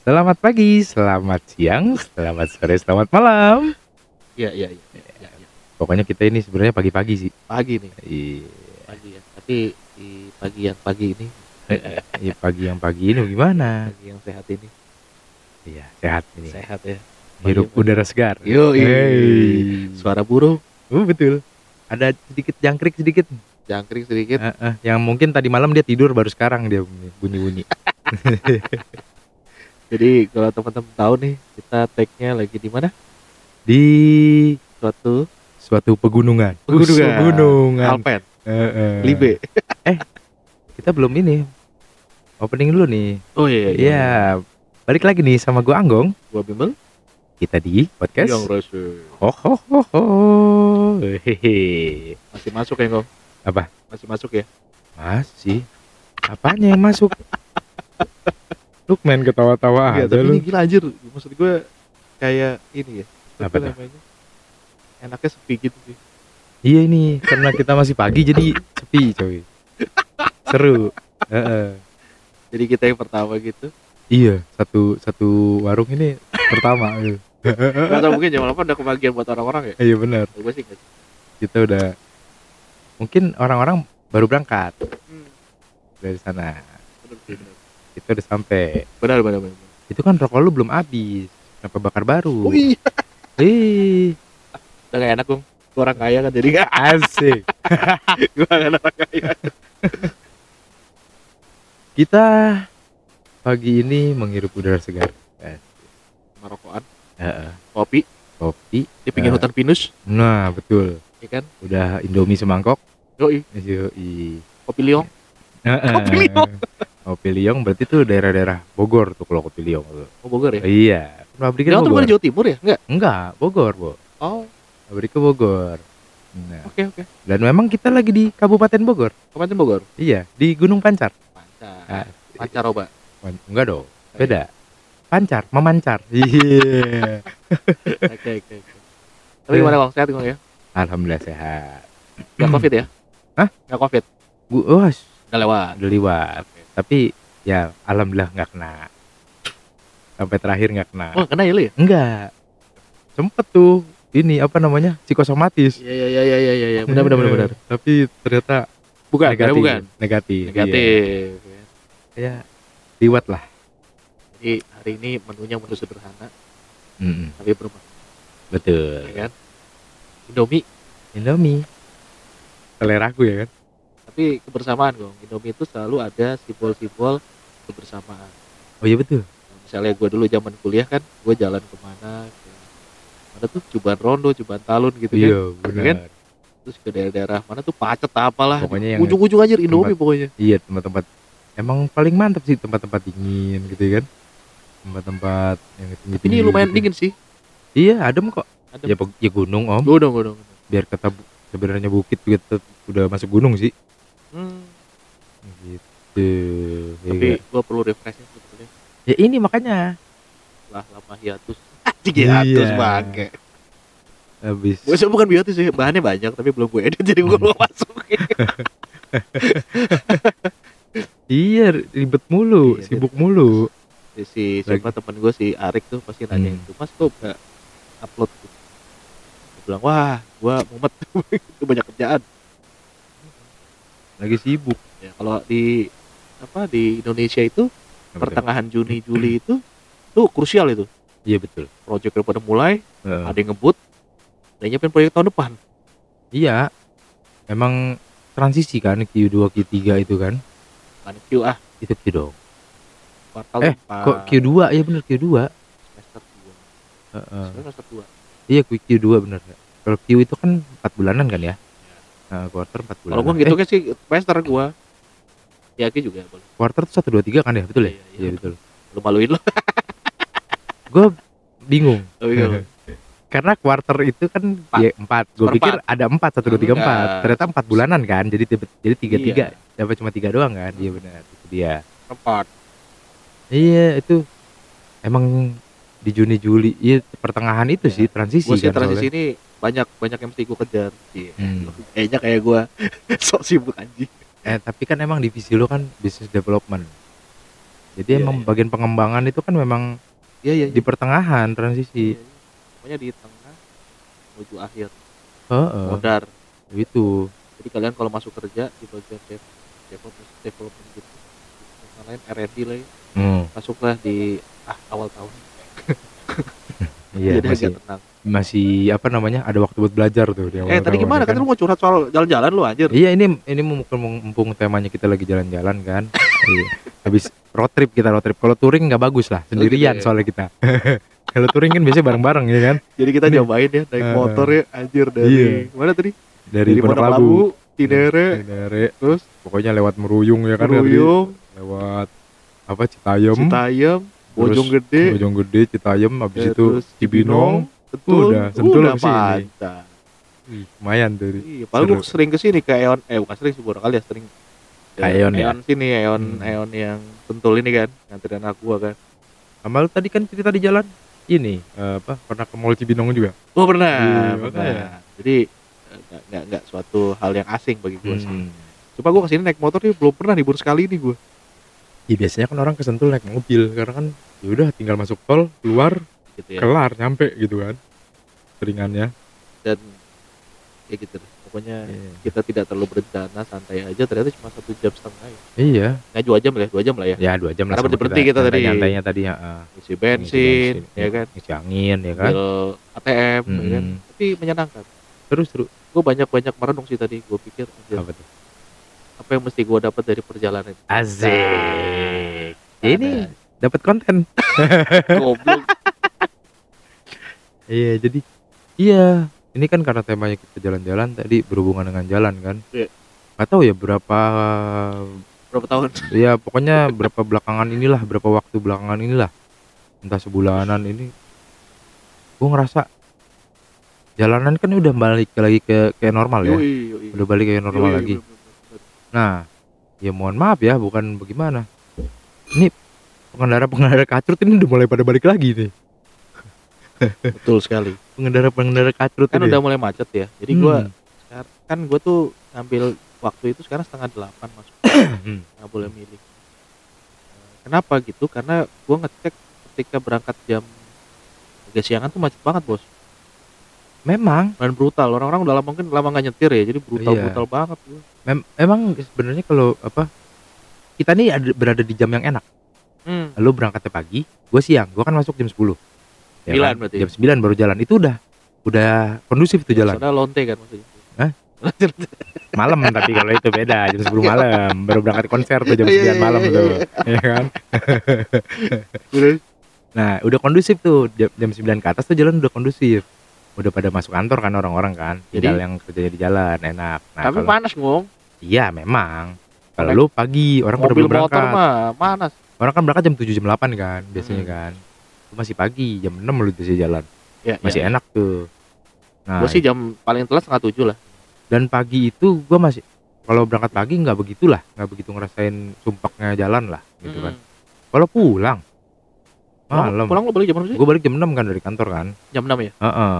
Selamat pagi, selamat siang, selamat sore, selamat malam. Iya iya iya. iya, iya. Pokoknya kita ini sebenarnya pagi-pagi sih. Pagi nih, Iya, pagi ya. Tapi di pagi yang pagi ini, iya, pagi yang pagi ini gimana? pagi yang sehat ini, Iya, sehat ini. sehat ya. Hirup Pagi- udara segar. Yo, Hey. suara burung, Oh, betul. Ada sedikit jangkrik sedikit. jangkrik sedikit. Eh, eh, yang mungkin tadi malam dia tidur baru sekarang dia bunyi-bunyi. Jadi kalau teman-teman tahu nih, kita tag-nya lagi di mana? Di Suatu suatu pegunungan. Pegunungan. Pegunungan. Alpen, Eh, eh. Libe. Kita belum ini. Opening dulu nih. Oh iya Iya, balik lagi nih sama gua Anggong. Gua bimbel. Kita di podcast. Yang rasa. Ho ho ho ho. Hehe. Masih masuk ya, Kong? Apa? Masih masuk ya? Masih. Apanya yang masuk? Lu main ketawa-tawa Iya, aja tapi lu. ini gila anjir. Maksud gue kayak ini ya. Apa namanya? Enaknya sepi gitu sih. Iya ini karena kita masih pagi jadi sepi coy. Seru. Heeh. Jadi kita yang pertama gitu. Iya, satu satu warung ini pertama. gitu. Gak tau mungkin jam 8 udah kebagian buat orang-orang ya. Iya benar. Gue sih. Kita udah mungkin orang-orang baru berangkat Hmm. dari sana. Bener, bener. Kita udah sampai. Benar, benar, benar. Itu kan rokok lu belum habis. Kenapa bakar baru? Oh iya. Ih, Udah gak enak. Gue orang kaya kan, jadi gak. asik. Enak orang kaya. Kita pagi ini menghirup udara segar. Eh, Marokoan, Heeh. kopi, kopi. di pinggir Eh. hutan pinus. Nah, betul. Ya kan? Udah Indomie semangkok. Yoi, Yoi. kopi liong. Heeh. Kopi Liong. Kopi Liong berarti tuh daerah-daerah Bogor tuh kalau Kopi Liong tuh. Oh, Bogor ya? Iya. Pabriknya Liong tuh Bogor. bukan Jawa Timur ya? Enggak? Enggak, Bogor, Bo. Oh, Pabriknya Bogor. Nah, oke, oke. dan memang kita lagi di Kabupaten Bogor. Kapan Bogor? Iya, di Gunung Pancar. Pancar. Ah, Pancaroba. Wan- Enggak dong, beda. Pancar, memancar. Iya. Oke, oke, oke. Tapi gimana, Kong? Sehat, Kong ya? Alhamdulillah sehat. Gak Covid ya? Hah? Gak Covid. Gua oh, Udah lewat. udah liwat. Tapi ya alhamdulillah nggak kena. Sampai terakhir nggak kena. Oh, kena ya lu ya? Enggak. Sempet tuh ini apa namanya? psikosomatis. Iya, iya, iya, iya, iya, iya. Benar, benar, benar, benar. Tapi ternyata Bukan, negatif. bukan. Negatif. iya. Negatif. ya. Ya, liwat lah. Jadi hari ini menunya menu sederhana, Mm-mm. tapi bermakna, Betul. ya kan? Indomie Indomie. Seleraku ya kan? Tapi kebersamaan dong Indomie itu selalu ada simbol-simbol kebersamaan Oh iya betul. Nah, misalnya gue dulu zaman kuliah kan gue jalan ke mana ke mana tuh Cuban Rondo Cuban Talun gitu kan Iya, benar. kan? terus ke daerah-daerah mana tuh pacet apalah Pokoknya yang ujung-ujung aja Indomie pokoknya iya tempat-tempat emang paling mantap sih tempat-tempat dingin gitu ya kan. Tempat-tempat yang tinggi ini lumayan dingin sih Iya, adem kok. Adem. Ya, ya gunung, Om. gunung gunung Biar kata sebenarnya bukit gitu udah masuk gunung sih. Hmm, Gitu. Ya, tapi nggak? gue perlu refreshing sebetulnya ya ini makanya lah lama hiatus anjing hiatus Iya. bangke habis gue bukan hiatus sih bahannya banyak tapi belum gue edit jadi gue Hmm. belum masukin iya ribet mulu, Iya, sibuk mulu. si, si siapa temen gue si Arik tuh pasti nanya Hmm. itu mas kok gak upload. Gue bilang wah gue mumet itu banyak kerjaan Lagi sibuk. ya kalau di apa di Indonesia itu tuh? pertengahan Juni Juli itu tuh krusial itu Iya betul. proyek udah pada mulai Heeh. ada yang ngebut ada yang nyiapin proyek tahun depan Iya. Emang transisi kan Q2 Q3 itu kan? kan Q ah Itu Q dong. kuartal Eh, empat, Kok Q2? Iya bener Q2. semester dua Heeh. semester dua Iya Q- Q2 bener. Kalau Q itu kan 4 bulanan kan ya? Nah, quarter 4 bulanan. kalau gue gitu kan sih semester gue ya Q juga boleh Eh, quarter tuh 1 2 3 kan ya? Betul ya? Iya, iya. Iya betul. lu maluin lo Gue bingung. tapi kalau Karena quarter itu kan Empat. ya 4. Gue pikir ada 4 1 2 3 4. Enggak. Ternyata 4 bulanan kan. Jadi tiba- jadi 3 3. Iya. Dapat cuma 3 doang kan? Iya benar. Itu dia. empat Iya, itu emang di Juni Juli iya pertengahan itu Iya. sih transisi gue sih kan transisi soalnya. ini banyak banyak yang mesti gue kejar Iya. Hmm. kayaknya kayak gue sok sibuk anjing Eh tapi kan emang divisi lo kan business development. Jadi Iya, emang iya. bagian pengembangan itu kan memang Iya iya. di pertengahan transisi. Iya, iya. Pokoknya di tengah menuju akhir Heeh. modar. Itu. Jadi kalian kalau masuk kerja di bagian dev, development, development gitu, lain R&D lah ya, Hmm. masuklah di ah, awal tahun. Iya, Jadi masih tenang. masih apa namanya? Ada waktu buat belajar tuh di Eh tadi gimana? ya Kan lu mau curhat soal jalan-jalan lu anjir. Iya ini ini mumpung, mumpung temanya kita lagi jalan-jalan kan. iya. Habis road trip kita road trip. Kalau touring nggak bagus lah sendirian gitu ya. soalnya kita. Kalau touring kan biasanya bareng-bareng ya kan. Jadi kita Ini. nyobain ya naik Eh, motor ya anjir dari Iya. mana tadi? Dari, Pondok Labu, Tinere, Tinere, terus pokoknya lewat Meruyung ya kan. tadi. Ruyung, Lewat apa Citayam, Citayam, Bojonggede, Bojonggede, Citayam, habis eh, itu Cibinong. Betul, Udah, Sentul udah. Wih, lumayan tuh. Iya, paling gue sering ke sini ke Eon, eh bukan sering sih kali ya sering Eon ya? Eon sini, Eon, Hmm. Eon yang Sentul ini kan, nganterin gua kan. Sama lu tadi kan cerita di jalan ini eh, apa pernah ke Mall Cibinong juga. Oh pernah, Iya, pernah. makanya. Jadi eh, nggak nggak nggak suatu hal yang asing bagi sih. Hmm. Coba gua ke sini naik motor nih belum pernah nih baru sekali nih gua. Ya biasanya kan orang kesentul naik mobil karena kan ya udah tinggal masuk tol, keluar, Gitu ya. kelar, nyampe gitu kan. Seringannya. Dan ya gitu deh. Pokoknya Iya. kita tidak terlalu berencana, santai aja. Ternyata cuma satu jam setengah ya. Iya. Nggak dua jam lah, ya, dua jam lah ya. Ya dua jam lah. Karena sama berhenti kita tadi. Nyantainya tadi ya. Isi bensin, ya kan. Ngisi angin ya kan. Bil ATM, ya kan. Tapi menyenangkan. Terus terus Gue banyak-banyak merenung sih tadi. Gue pikir apa tuh? apa yang mesti gue dapat dari perjalanan. Asik. Ya ini. Dapat konten. Goblok. Iya, jadi iya, ini kan karena temanya kita jalan-jalan tadi berhubungan dengan jalan kan. Iya. Tahu ya berapa Berapa tahun? ya pokoknya berapa belakangan inilah, berapa waktu belakangan inilah. Entah sebulanan ini gua ngerasa jalanan kan udah balik lagi ke kayak normal ya. Udah balik kayak normal lagi. Nah, ya mohon maaf ya, bukan bagaimana. Ini pengendara-pengendara kacrut ini udah mulai pada balik lagi nih. Betul sekali. Pengendara-pengendara kacrut Kan ini. udah mulai macet ya. Jadi gue Hmm. sekarang kan gue tuh ngambil waktu itu sekarang setengah delapan masuk. Hmm. Nggak boleh milih. Eh, Kenapa gitu? Karena gue ngecek ketika berangkat jam agak siangan tuh macet banget bos. Memang Dan brutal. Orang-orang udah lama mungkin lama nggak nyetir ya. Jadi brutal Iya. brutal banget. gua. Mem emang sebenarnya kalau apa kita nih ada, berada di jam yang enak. Hmm. Lu berangkatnya pagi, gue siang, gue kan masuk jam 10 Ya Sembilan kan? berarti. Jam 9 baru jalan. Itu udah udah kondusif tuh jalan. Soalnya lonte kan maksudnya. Hah? Malam tapi kalau itu beda, jam 10 malam. Baru berangkat konser tuh jam Iya, 9 iya, malam iya, tuh. iya. Ya kan? Nah, udah kondusif tuh jam, jam 9 ke atas tuh jalan udah kondusif. Udah pada masuk kantor kan orang-orang kan. Tinggal Jadi? yang kerjanya di jalan enak. Nah, Tapi kalau- panas ngomong. iya memang. Kalau lu pagi, orang Mobil motor berangkat. mah panas. Orang kan berangkat jam 7 jam 8 kan biasanya Hmm. kan. Lu masih pagi, jam 6 lu bisa jalan. Ya, Masih ya. enak tuh. Nah, Gue sih jam paling telat setengah tujuh lah. dan pagi itu gua masih kalau berangkat pagi nggak begitulah, nggak begitu ngerasain sumpaknya jalan lah gitu kan. Hmm. Kalau pulang Pulang, malam, pulang lu balik jam berapa sih? gue balik jam 6 kan dari kantor kan. Jam 6 ya? Heeh.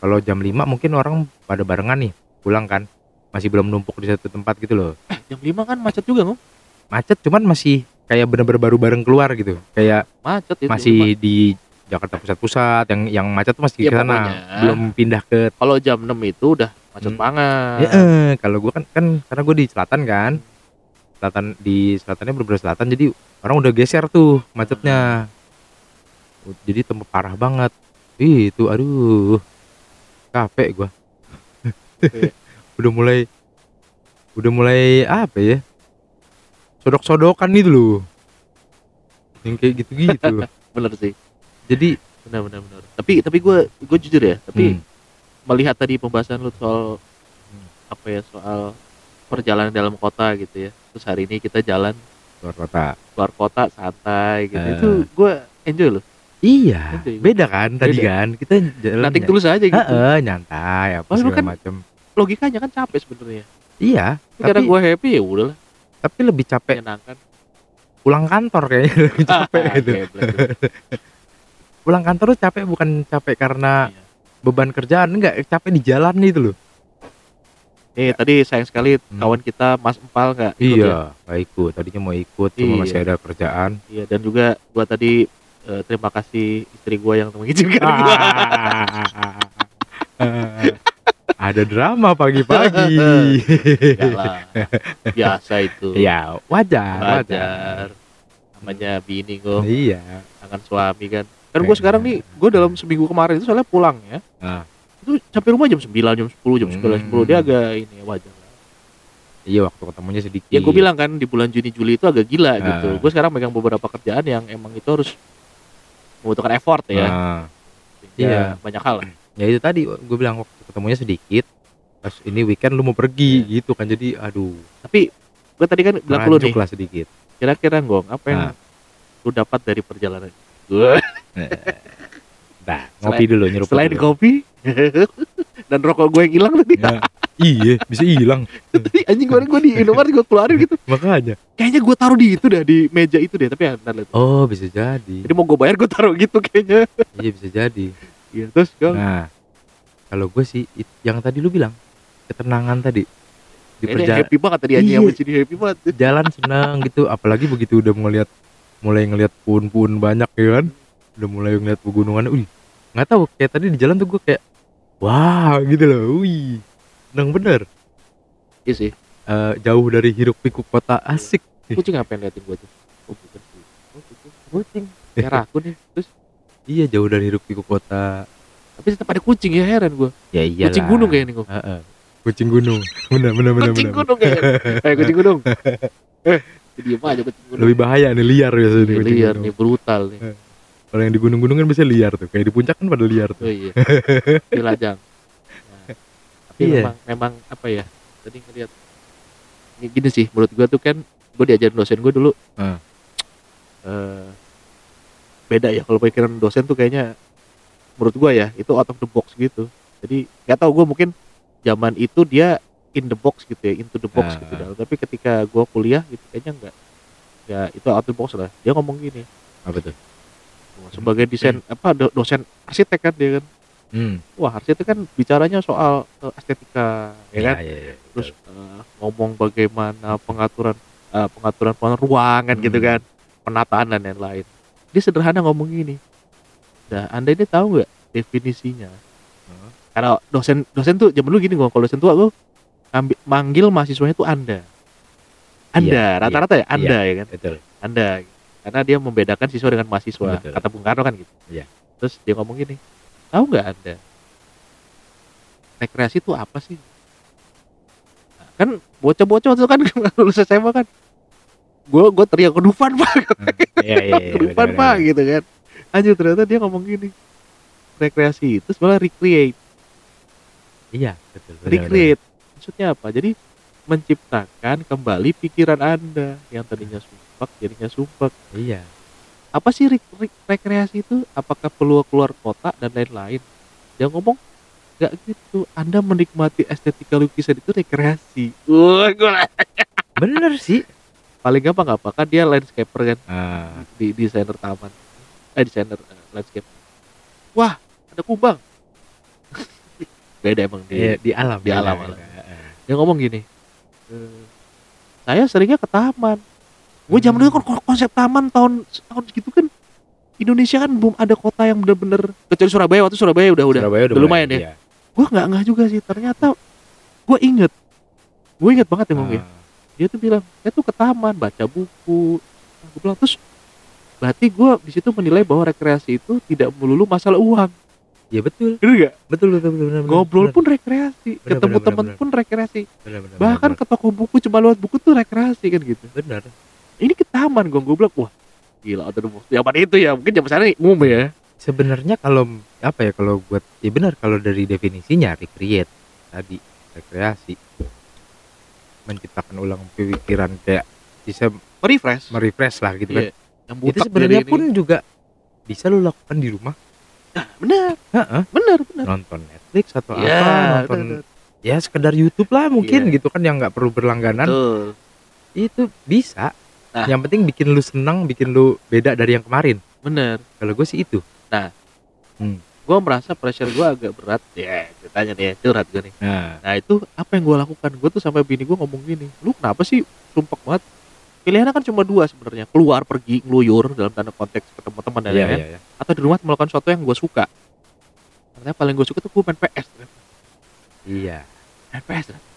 Kalau jam 5 mungkin orang pada barengan nih pulang kan. Masih belum numpuk di satu tempat gitu loh. Jam 5 kan macet juga ngom. Macet cuman masih kayak bener-bener baru bareng keluar gitu. Kayak Macet itu. masih di Jakarta Pusat-pusat yang yang macet tuh masih Ya, ke sana. Belum pindah ke Kalau jam 6 itu udah macet Hmm. banget. Ya, eh, kalau gua kan kan karena gue di selatan kan. Selatan di selatannya bener-bener selatan jadi orang udah geser tuh macetnya. Jadi tempat parah banget. Ih, itu aduh. Capek gua. Oke. udah mulai udah mulai apa ya? Sodok-sodokan itu loh. Yang kayak gitu-gitu. Bener sih. jadi Benar benar benar. Tapi tapi gue gue jujur ya. Tapi hmm, melihat tadi pembahasan lu soal Hmm. apa ya soal perjalanan dalam kota gitu ya. Terus hari ini kita jalan luar kota. keluar kota santai gitu. Eh. Itu gue enjoy loh. Iya, Oke. beda kan tadi Beda. kan. Kita jalan Nanti tulus aja gitu. Heeh, nyantai apa segala kan macam. Logikanya kan capek sebenarnya. Iya, Tapi karena gue happy ya udahlah tapi lebih capek menyenangkan. pulang kantor kayaknya lebih capek gitu. Geblek. Pulang kantor tuh capek bukan capek karena Iya. beban kerjaan enggak, capek di jalan itu loh. Nih tadi sayang sekali Hmm. kawan kita Mas Empal nggak ikut ya. Iya, nggak ikut. Tadinya mau ikut, cuma Iya. masih ada kerjaan. Iya dan juga gua tadi eh, terima kasih istri gua yang mengizinkan gua. ada drama pagi-pagi. Biasa itu. ya, wajar, wajar. Wajar. Namanya bini gua, Iya. tangan suami kan. Kan gua sekarang nih, gua dalam seminggu kemarin itu soalnya pulang ya. Ah. Itu sampai rumah jam 9, jam 10, jam 11, 10. Dia Hmm. agak ini wajar lah. Iya, waktu ketemunya sedikit. Ya gue bilang kan di bulan Juni Juli itu agak gila gitu. Ah. Gue sekarang megang beberapa kerjaan yang emang itu harus membutuhkan effort ya. Ah. Ya, iya. banyak hal lah. Ya itu tadi gue bilang waktu ketemunya sedikit pas ini weekend lu mau pergi gitu kan jadi aduh Tapi gue tadi kan bilang lu nih, lah sedikit kira-kira Gong, apa yang Nah. lu dapat dari perjalanan? Gue nah ngopi dulu nyeruput selain dulu. kopi dan rokok gue yang hilang tadi. Ya, iya bisa hilang tadi anjing kemarin gue di Indomaret gue keluarin gitu. makanya Kayaknya gue taruh di itu dah di meja itu deh. Tapi ya ntar lihat. oh bisa jadi Jadi mau gue bayar gue taruh gitu kayaknya. iya bisa jadi Iya terus Gong. nah kalau gue sih it- yang tadi lu bilang ketenangan tadi di Kayaknya perja- happy banget tadi yang Iya. di sini happy banget. jalan senang gitu apalagi begitu udah ngeliat mulai ngeliat puun-puun banyak ya kan udah mulai ngeliat pegunungan wih nggak tahu kayak tadi di jalan tuh gue kayak wah gitu loh wih seneng bener Iya sih. Eh, jauh dari hiruk pikuk kota asik Kucing apa yang liatin gue tuh? Oh bukan kucing. Oh kucing. Kucing. Merah aku nih. Terus iya jauh dari hiruk pikuk kota tapi tetap ada kucing ya heran gue. ya iya Kucing gunung kayaknya nih gue. Heeh. kucing gunung bener bener bener Kucing bener. gunung kayaknya. Eh kucing gunung. Eh, diem aja kucing gunung. lebih bahaya nih liar biasanya nih kucing liar gunung. nih, brutal nih. kalau yang di gunung-gunung kan bisa liar tuh kayak di puncak kan pada liar Oh tuh iya. Di lajang. Nah, tapi Iya. memang memang apa ya? Tadi ngeliat ini gini sih menurut gua tuh kan gua diajarin dosen gua dulu. Eh, beda ya kalau pikiran dosen tuh kayaknya menurut gua ya itu out of the box gitu. Jadi nggak tahu gua mungkin zaman itu dia in the box gitu ya, into the box Ah, gitu. dah. Tapi ketika gua kuliah gitu kayaknya enggak ya itu out of the box lah. Dia ngomong gini, apa tuh sebagai desain apa do- dosen arsitek kan dia kan hmm. wah arsitek kan bicaranya soal eh, estetika ya kan iya, iya, terus eh, ngomong bagaimana pengaturan eh, pengaturan ruangan gitu Hmm. kan penataan dan lain-lain dia sederhana ngomong gini. Nah anda ini tahu nggak definisinya? Hah? karena dosen dosen tuh zaman dulu gini gua kalau dosen tua gua ambil manggil mahasiswanya tuh anda. Anda Iya, rata-rata ya anda ya kan? betul. Anda. Karena dia membedakan siswa dengan mahasiswa Betul. kata Bung Karno kan gitu. Iya. terus dia ngomong gini tahu nggak anda rekreasi itu apa sih? Nah, kan bocah-bocah itu kan lulus SMA kan gue gue teriak kedufan pak iya iya iya kedufan bener, pak bener. gitu kan. Anjir ternyata dia ngomong gini. Rekreasi itu sebenarnya recreate. Iya betul bener, bener. recreate. Maksudnya apa? Jadi menciptakan kembali pikiran anda yang tadinya sumpek jadinya sumpek. Iya. Apa sih rek- rek- rekreasi itu? Apakah perlu keluar kota dan lain-lain? Dia ngomong nggak gitu. Anda menikmati estetika lukisan itu rekreasi. Wah gua bener sih paling gampang apa? Kan dia landscaper kan? Ah. Di desainer taman. Eh desainer eh, landscape. Wah ada kubang. Beda emang di iya, di alam di alam, beda, alam. beda. dia ngomong gini "Eh, saya seringnya ke taman. Gue zaman Hmm. dulu kan konsep taman tahun tahun segitu kan Indonesia kan belum ada kota yang bener-bener kecuali Surabaya waktu Surabaya udah udah. Surabaya udah lumayan ya. iya. gue nggak nggak juga sih. Ternyata gue inget. Gue inget banget ya ngomong ya. Ah, dia tuh bilang saya tuh ke taman baca buku. Gue bilang terus berarti gue di situ menilai bahwa rekreasi itu tidak melulu masalah uang. Iya betul. Bener gak betul betul betul bener, ngobrol bener, pun rekreasi Bener, ketemu bener, bener. pun rekreasi. Bener, bener, bahkan bener, ke toko buku cuma lewat buku tuh rekreasi kan gitu. Bener. Ini ke taman gue gue bilang wah gila ada zaman itu ya mungkin zaman sekarang umum ya. Sebenarnya kalau apa ya kalau buat ya benar kalau dari definisinya recreate tadi rekreasi menciptakan ulang pikiran kayak bisa refresh merefresh lah gitu kan. Iya. yang itu sebenarnya pun ini. juga bisa lo lakukan di rumah. Bener Heeh. bener bener nonton Netflix atau ya apa nonton bener, ya sekedar YouTube lah mungkin Iya. gitu kan yang nggak perlu berlangganan. Betul. Itu bisa. Nah. yang penting bikin lu senang bikin lu beda dari yang kemarin. Bener kalau gue sih itu gue merasa pressure gue agak berat ya ceritanya nih ya, curhat gue nih Nah, nah itu apa yang gue lakukan gue tuh sampai bini gue ngomong gini lu kenapa sih sumpah banget pilihannya kan cuma dua sebenarnya keluar pergi ngeluyur dalam tanda konteks ketemu teman dan iya, lain-lain iya, iya. atau di rumah melakukan sesuatu yang gue suka ternyata paling gue suka tuh gue main PS ternyata. Iya. main PS ternyata.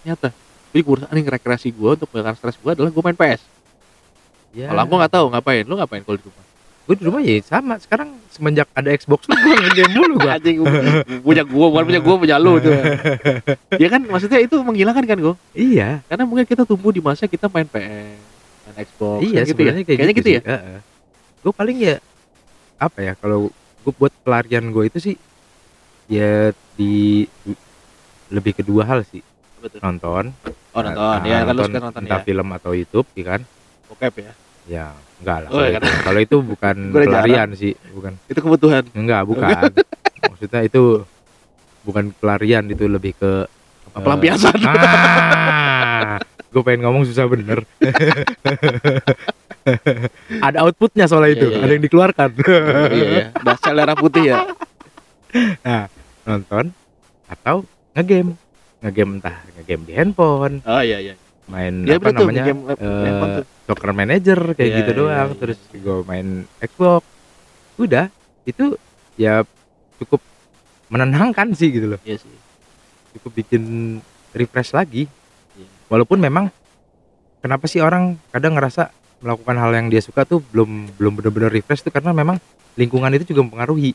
ternyata jadi gue anjing rekreasi gue untuk menghilangkan stres gue adalah gue main PS Ya. kalau aku nggak tahu ngapain lu ngapain kalau di rumah gue di rumah ya sama. Sekarang semenjak ada Xbox tuh gue ngegame mulu gue. anjing punya gue bukan punya gue punya lu tuh. Ya kan maksudnya itu menghilangkan kan gue iya. karena mungkin kita tumbuh di masa kita main PS main Xbox iya kan gitu ya. kayak kayaknya gitu, sih. ya Gue paling ya apa ya kalau gue buat pelarian gue itu sih ya di lebih kedua hal sih. Betul nonton. Oh nonton. Nah, ya kan lu nonton suka nonton entah ya film atau YouTube ya kan? Bokep ya ya enggak lah. Oh, kalau ya kan? itu. kalau itu bukan pelarian sih bukan. Itu kebutuhan. Enggak bukan. Maksudnya itu bukan pelarian itu lebih ke apa pelampiasan? ah, gue pengen ngomong susah bener. Ada outputnya soal itu Iya, iya, ada iya. yang dikeluarkan. Iya ya udah sel darah putih ya. Nonton atau ngegame. Ngegame entah ngegame di handphone. Oh iya iya. Main Dia apa betul, namanya game eh, handphone tuh. Soccer manager kayak Iya, gitu iya, doang. iya. terus gue main Xbox. Udah itu ya cukup menenangkan sih gitu loh. Iya sih. Cukup bikin refresh lagi. Iya. walaupun memang kenapa sih orang kadang ngerasa melakukan hal yang dia suka tuh belum belum benar-benar refresh tuh? Karena memang lingkungan itu juga mempengaruhi.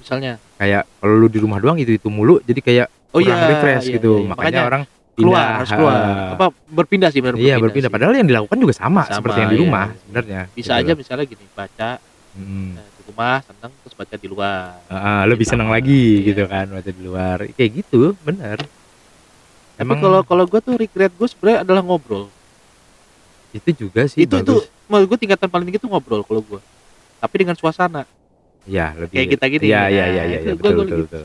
Misalnya? Kayak kalau lu di rumah doang itu itu mulu jadi kayak oh kurang iya refresh iya, gitu. iya, iya. makanya, Makanya orang keluar pindah, harus keluar apa berpindah sih benar iya berpindah sih. padahal yang dilakukan juga sama, Sama, seperti yang di iya, rumah iya. sebenarnya bisa gitu aja loh. misalnya gini baca Hmm. eh, di rumah seneng terus baca di luar Ah, lebih Sama. senang lagi Iya. gitu kan baca di luar kayak gitu bener tapi kalau kalau gue tuh regret gue sebenarnya adalah ngobrol itu juga sih itu itu menurut gue tingkatan paling tinggi tuh ngobrol kalau gue tapi dengan suasana ya lebih kayak kita gini. Nah, iya iya itu ya, gua- betul gua betul, gitu. betul.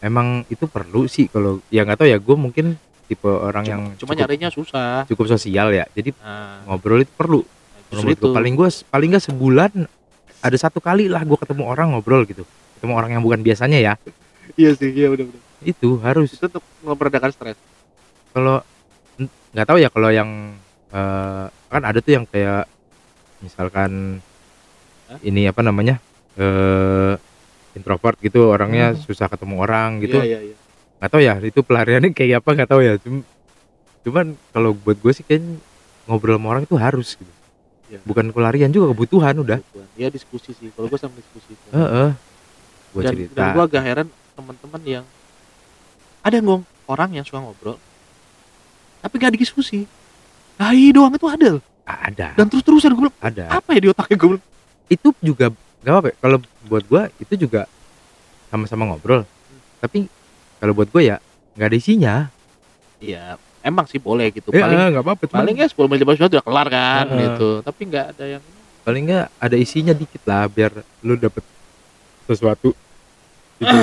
Emang itu perlu sih kalau ya nggak tahu ya gue mungkin tipe orang cuma, yang cuma cukup, nyarinya susah cukup sosial ya. Jadi nah, ngobrol itu perlu. Menurut itu paling gue paling nggak sebulan ada satu kali lah gue ketemu orang ngobrol gitu. Ketemu orang yang bukan biasanya ya. iya sih iya benar benar Itu harus itu untuk memperdakan stres kalau nggak tahu ya kalau yang eh, kan ada tuh yang kayak misalkan Hah? ini apa namanya eh introvert gitu orangnya Hmm. susah ketemu orang gitu iya iya iya nggak tahu ya itu pelariannya kayak apa nggak tahu ya. Cum- cuman kalau buat gue sih kayaknya ngobrol sama orang itu harus gitu. Iya. bukan pelarian juga kebutuhan udah. Kebutuhan. Iya diskusi sih. Kalau gue sama diskusi Heeh. gue dan, cerita. dan gue agak heran teman-teman yang ada ngomong orang yang suka ngobrol tapi gak diskusi nah iya doang itu ada loh. ada. Dan terus-terusan gue bilang ada. Apa ya di otaknya? Gue bilang itu juga nggak apa ya kalau buat gue itu juga sama-sama ngobrol. Tapi kalau buat gue ya nggak ada isinya. Iya emang sih boleh gitu. Ya paling nggak apa-apa paling ya 10 menit 15 menit udah kelar kan Heeh. gitu. Tapi nggak ada yang paling nggak ada isinya dikit lah biar lu dapet sesuatu. Gitu